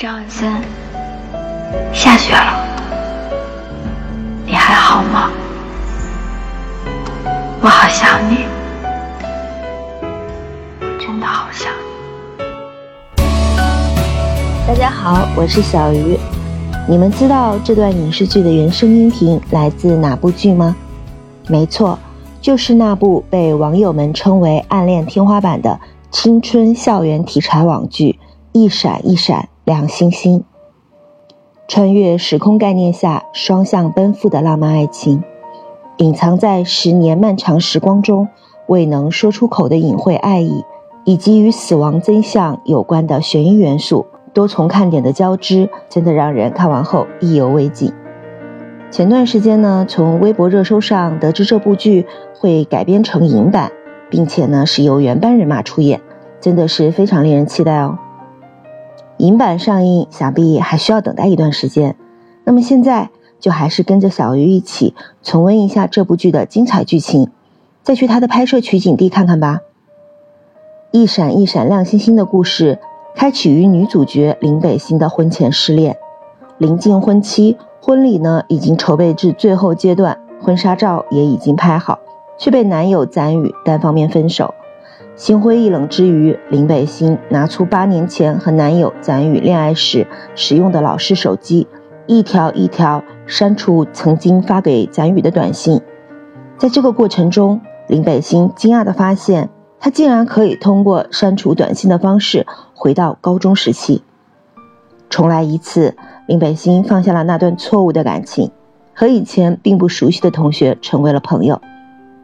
张万森，下雪了，你还好吗？我好想你，真的好想你。大家好，我是小鱼。你们知道这段影视剧的原声音频来自哪部剧吗？没错，就是那部被网友们称为“暗恋天花板”的青春校园题材网剧《一闪一闪亮星星》。穿越时空概念下双向奔赴的浪漫爱情，隐藏在十年漫长时光中未能说出口的隐晦爱意，以及与死亡真相有关的悬疑元素，多重看点的交织，真的让人看完后意犹未尽。前段时间呢，从微博热搜上得知这部剧会改编成影版，并且呢是由原班人马出演，真的是非常令人期待哦。影版上映，想必还需要等待一段时间。那么现在就还是跟着小鱼一起重温一下这部剧的精彩剧情，再去它的拍摄取景地看看吧。一闪一闪亮星星的故事，开启于女主角林北星的婚前失恋。临近婚期，婚礼呢已经筹备至最后阶段，婚纱照也已经拍好，却被男友赞宇单方面分手。心灰意冷之余，林北星拿出八年前和男友展宇恋爱时使用的老式手机，一条一条删除曾经发给展宇的短信。在这个过程中，林北星惊讶地发现，他竟然可以通过删除短信的方式回到高中时期，重来一次。林北星放下了那段错误的感情，和以前并不熟悉的同学成为了朋友，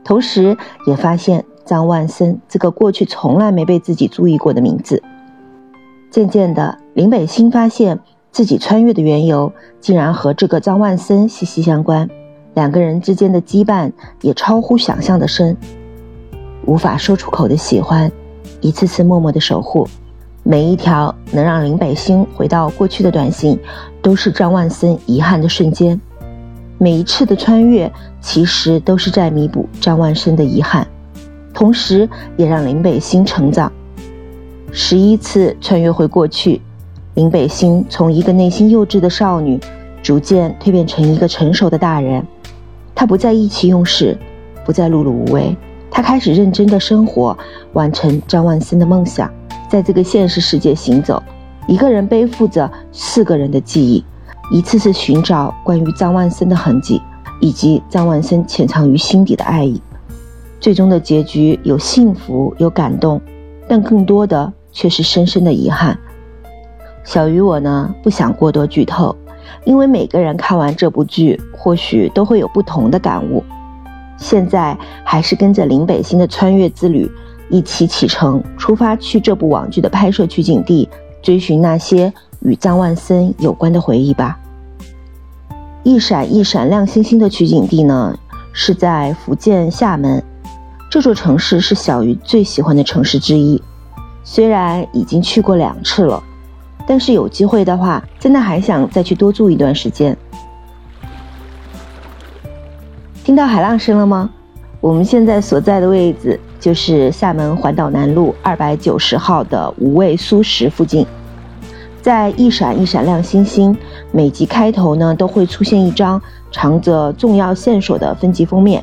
同时也发现。张万森这个过去从来没被自己注意过的名字。渐渐的，林北星发现自己穿越的缘由，竟然和这个张万森息息相关。两个人之间的羁绊也超乎想象的深，无法说出口的喜欢，一次次默默的守护。每一条能让林北星回到过去的短信，都是张万森遗憾的瞬间。每一次的穿越，其实都是在弥补张万森的遗憾。同时，也让林北星成长。十一次穿越回过去，林北星从一个内心幼稚的少女，逐渐蜕变成一个成熟的大人。她不再意气用事，不再碌碌无为，她开始认真的生活，完成张万森的梦想，在这个现实世界行走。一个人背负着四个人的记忆，一次次寻找关于张万森的痕迹，以及张万森潜藏于心底的爱意。最终的结局有幸福有感动，但更多的却是深深的遗憾。小鱼我呢不想过多剧透，因为每个人看完这部剧或许都会有不同的感悟。现在还是跟着林北星的穿越之旅一起启程，出发去这部网剧的拍摄取景地，追寻那些与张万森有关的回忆吧。一闪一闪亮星星的取景地呢是在福建厦门。这座城市是小鱼最喜欢的城市之一，虽然已经去过两次了，但是有机会的话，真的还想再去多住一段时间。听到海浪声了吗？我们现在所在的位置就是厦门环岛南路二百九十号的五味素食附近，在一闪一闪亮星星，每集开头呢都会出现一张藏着重要线索的分级封面。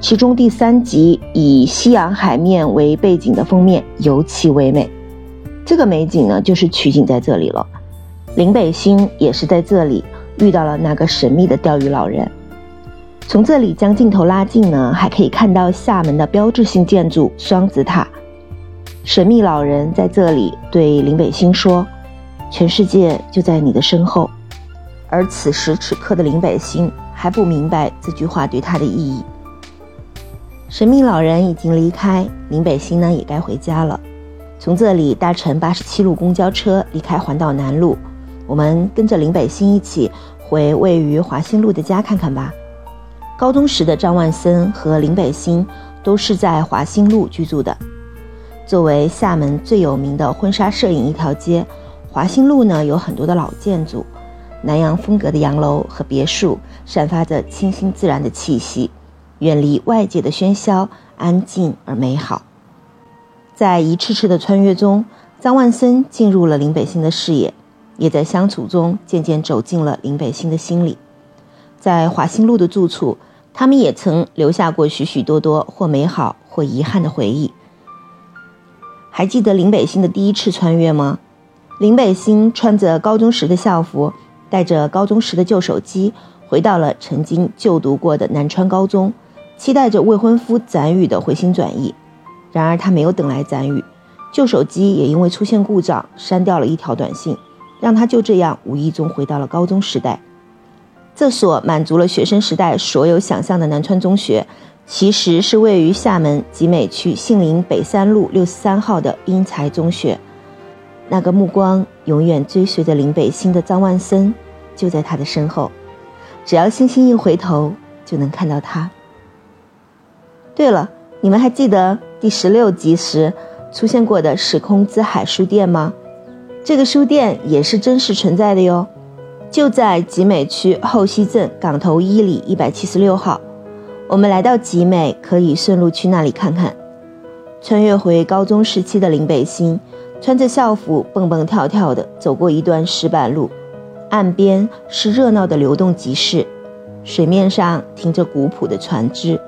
其中第三集以夕阳海面为背景的封面尤其唯美，这个美景呢就是取景在这里了。林北星也是在这里遇到了那个神秘的钓鱼老人。从这里将镜头拉近呢，还可以看到厦门的标志性建筑双子塔。神秘老人在这里对林北星说：“全世界就在你的身后。”而此时此刻的林北星还不明白这句话对他的意义。神秘老人已经离开，林北星呢也该回家了。从这里搭乘八十七路公交车离开环岛南路，我们跟着林北星一起回位于华新路的家看看吧。高中时的张万森和林北星都是在华新路居住的。作为厦门最有名的婚纱摄影一条街，华新路呢有很多的老建筑，南洋风格的洋楼和别墅，散发着清新自然的气息。远离外界的喧嚣，安静而美好。在一次次的穿越中，张万森进入了林北星的视野。也在相处中渐渐走进了林北星的心里。在华兴路的住处，他们也曾留下过许许多多或美好或遗憾的回忆。还记得林北星的第一次穿越吗？林北星穿着高中时的校服，带着高中时的旧手机，回到了曾经就读过的南川高中，期待着未婚夫展宇的回心转意。然而他没有等来展宇，旧手机也因为出现故障，删掉了一条短信，让他就这样无意中回到了高中时代。这所满足了学生时代所有想象的南川中学，其实是位于厦门集美区杏林北三路六十三号的英才中学。那个目光永远追随着林北星的张万森，就在他的身后，只要星星一回头，就能看到他。对了，你们还记得第十六集时出现过的时空之海书店吗？这个书店也是真实存在的哟。就在集美区后溪镇港头一里一百七十六号，我们来到集美，可以顺路去那里看看。穿越回高中时期的林北星，穿着校服蹦蹦跳跳地走过一段石板路，岸边是热闹的流动集市，水面上停着古朴的船只。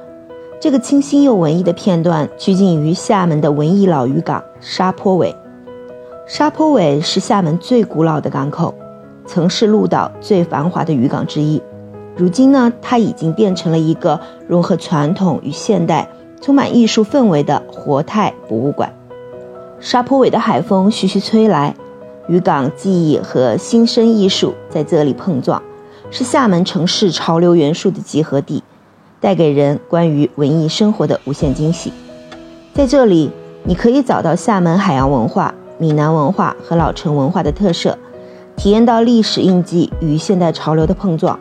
这个清新又文艺的片段取景于厦门的文艺老渔港沙坡尾。沙坡尾是厦门最古老的港口。曾是鹭岛最繁华的渔港之一，如今呢，它已经变成了一个融合传统与现代、充满艺术氛围的活态博物馆。沙坡尾的海风徐徐吹来，渔港记忆和新生艺术在这里碰撞，是厦门城市潮流元素的集合地，带给人关于文艺生活的无限惊喜。在这里，你可以找到厦门海洋文化、闽南文化和老城文化的特色。体验到历史印记与现代潮流的碰撞。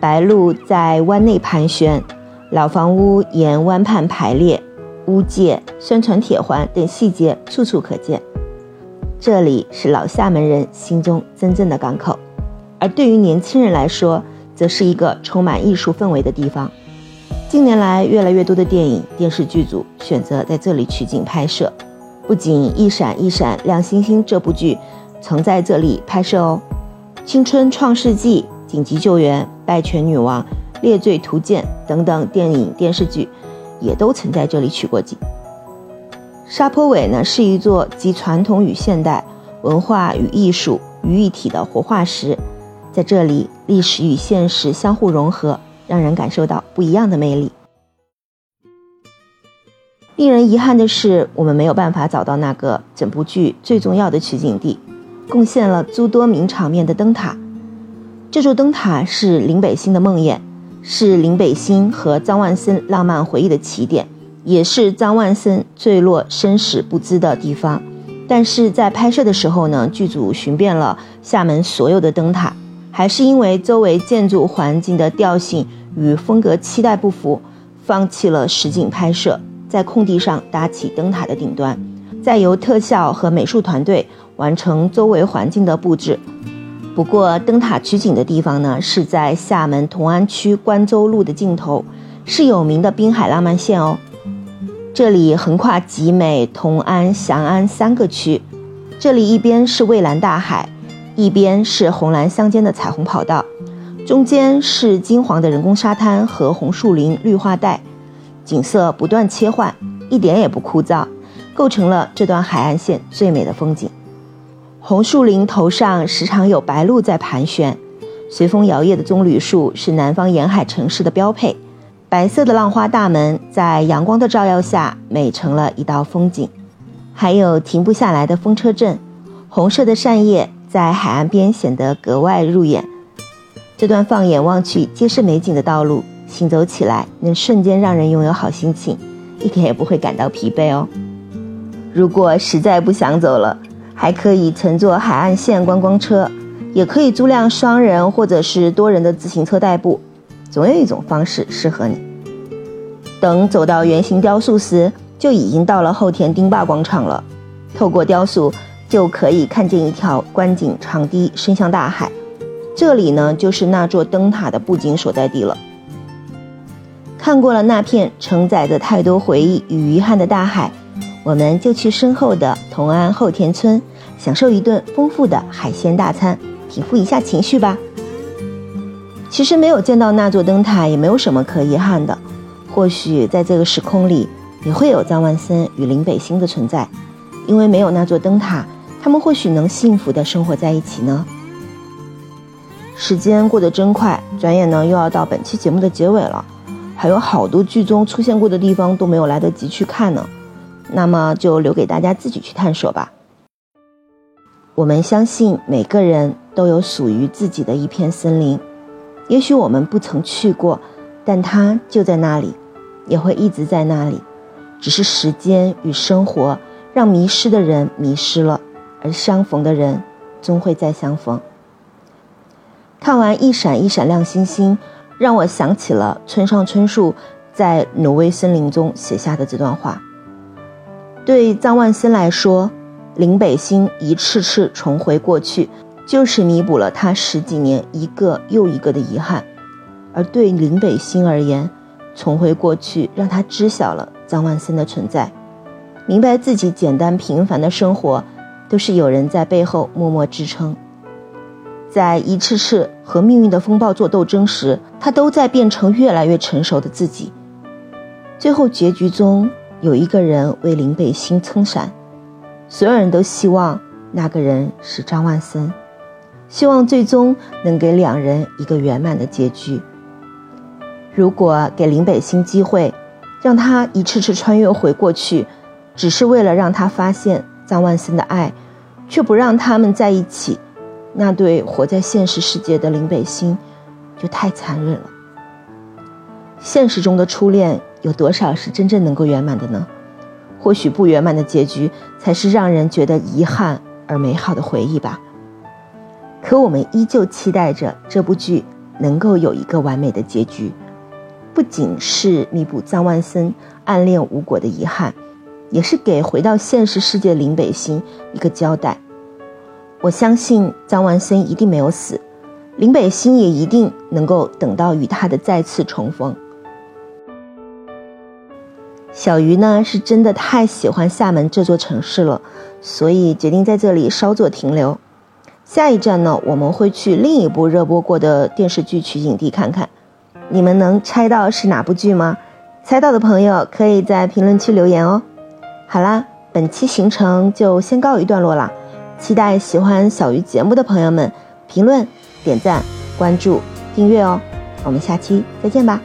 白鹭在湾内盘旋，老房屋沿湾畔排列，屋界、宣传铁环等细节处处可见。这里是老厦门人心中真正的港口，而对于年轻人来说，则是一个充满艺术氛围的地方。近年来，越来越多的电影、电视剧组选择在这里取景拍摄，不仅《一闪一闪亮星星》这部剧。曾在这里拍摄哦，《青春创世纪》《紧急救援》《拜权女王》《猎罪图鉴》等等电影电视剧，也都曾在这里取过景。沙坡尾呢，是一座集传统与现代、文化与艺术于一体的活化石，在这里，历史与现实相互融合，让人感受到不一样的魅力。令人遗憾的是，我们没有办法找到那个整部剧最重要的取景地。贡献了诸多名场面的灯塔，这座灯塔是林北星的梦魇，是林北星和张万森浪漫回忆的起点，也是张万森坠落生死不知的地方。但是在拍摄的时候呢，剧组寻遍了厦门所有的灯塔，还是因为周围建筑环境的调性与风格期待不符，放弃了实景拍摄，在空地上搭起灯塔的顶端，再由特效和美术团队。完成周围环境的布置。不过，灯塔取景的地方呢，是在厦门同安区关州路的尽头，是有名的滨海浪漫线哦。这里横跨集美、同安、翔安三个区。这里一边是蔚蓝大海，一边是红蓝相间的彩虹跑道，中间是金黄的人工沙滩和红树林绿化带，景色不断切换，一点也不枯燥，构成了这段海岸线最美的风景。红树林头上时常有白鹭在盘旋，随风摇曳的棕榈树是南方沿海城市的标配。白色的浪花大门在阳光的照耀下美成了一道风景。还有停不下来的风车阵，红色的扇叶在海岸边显得格外入眼。这段放眼望去皆是美景的道路，行走起来能瞬间让人拥有好心情，一点也不会感到疲惫哦。如果实在不想走了。还可以乘坐海岸线观光车，也可以租辆双人或者是多人的自行车代步，总有一种方式适合你。等走到圆形雕塑时，就已经到了后田丁坝广场了。透过雕塑，就可以看见一条观景长堤伸向大海。这里呢，就是那座灯塔的布景所在地了。看过了那片承载着太多回忆与遗憾的大海。我们就去身后的同安后田村，享受一顿丰富的海鲜大餐，平复一下情绪吧。其实没有见到那座灯塔，也没有什么可遗憾的。或许在这个时空里，也会有张万森与林北星的存在，因为没有那座灯塔，他们或许能幸福的生活在一起呢。时间过得真快，转眼呢又要到本期节目的结尾了，还有好多剧中出现过的地方都没有来得及去看呢，那么就留给大家自己去探索吧。我们相信每个人都有属于自己的一片森林，也许我们不曾去过，但它就在那里，也会一直在那里，只是时间与生活让迷失的人迷失了，而相逢的人终会再相逢。看完一闪一闪亮星星，让我想起了村上春树在《挪威森林》中写下的这段话。对张万森来说，林北星一次次重回过去，就是弥补了他十几年一个又一个的遗憾；而对林北星而言，重回过去让他知晓了张万森的存在，明白自己简单平凡的生活，都是有人在背后默默支撑。在一次次和命运的风暴做斗争时，他都在变成越来越成熟的自己。最后结局中，有一个人为林北星撑伞，所有人都希望那个人是张万森，希望最终能给两人一个圆满的结局。如果给林北星机会，让他一次次穿越回过去，只是为了让他发现张万森的爱，却不让他们在一起。那对活在现实世界的林北星，就太残忍了。现实中的初恋有多少是真正能够圆满的呢？或许不圆满的结局，才是让人觉得遗憾而美好的回忆吧。可我们依旧期待着这部剧能够有一个完美的结局，不仅是弥补张万森暗恋无果的遗憾，也是给回到现实世界的林北星一个交代。我相信张万森一定没有死，林北星也一定能够等到与他的再次重逢。小鱼呢是真的太喜欢厦门这座城市了，所以决定在这里稍作停留。下一站呢，我们会去另一部热播过的电视剧取景地看看。你们能猜到是哪部剧吗？猜到的朋友可以在评论区留言哦。好啦，本期行程就先告一段落啦。期待喜欢小鱼节目的朋友们评论、点赞、关注、订阅哦！我们下期再见吧。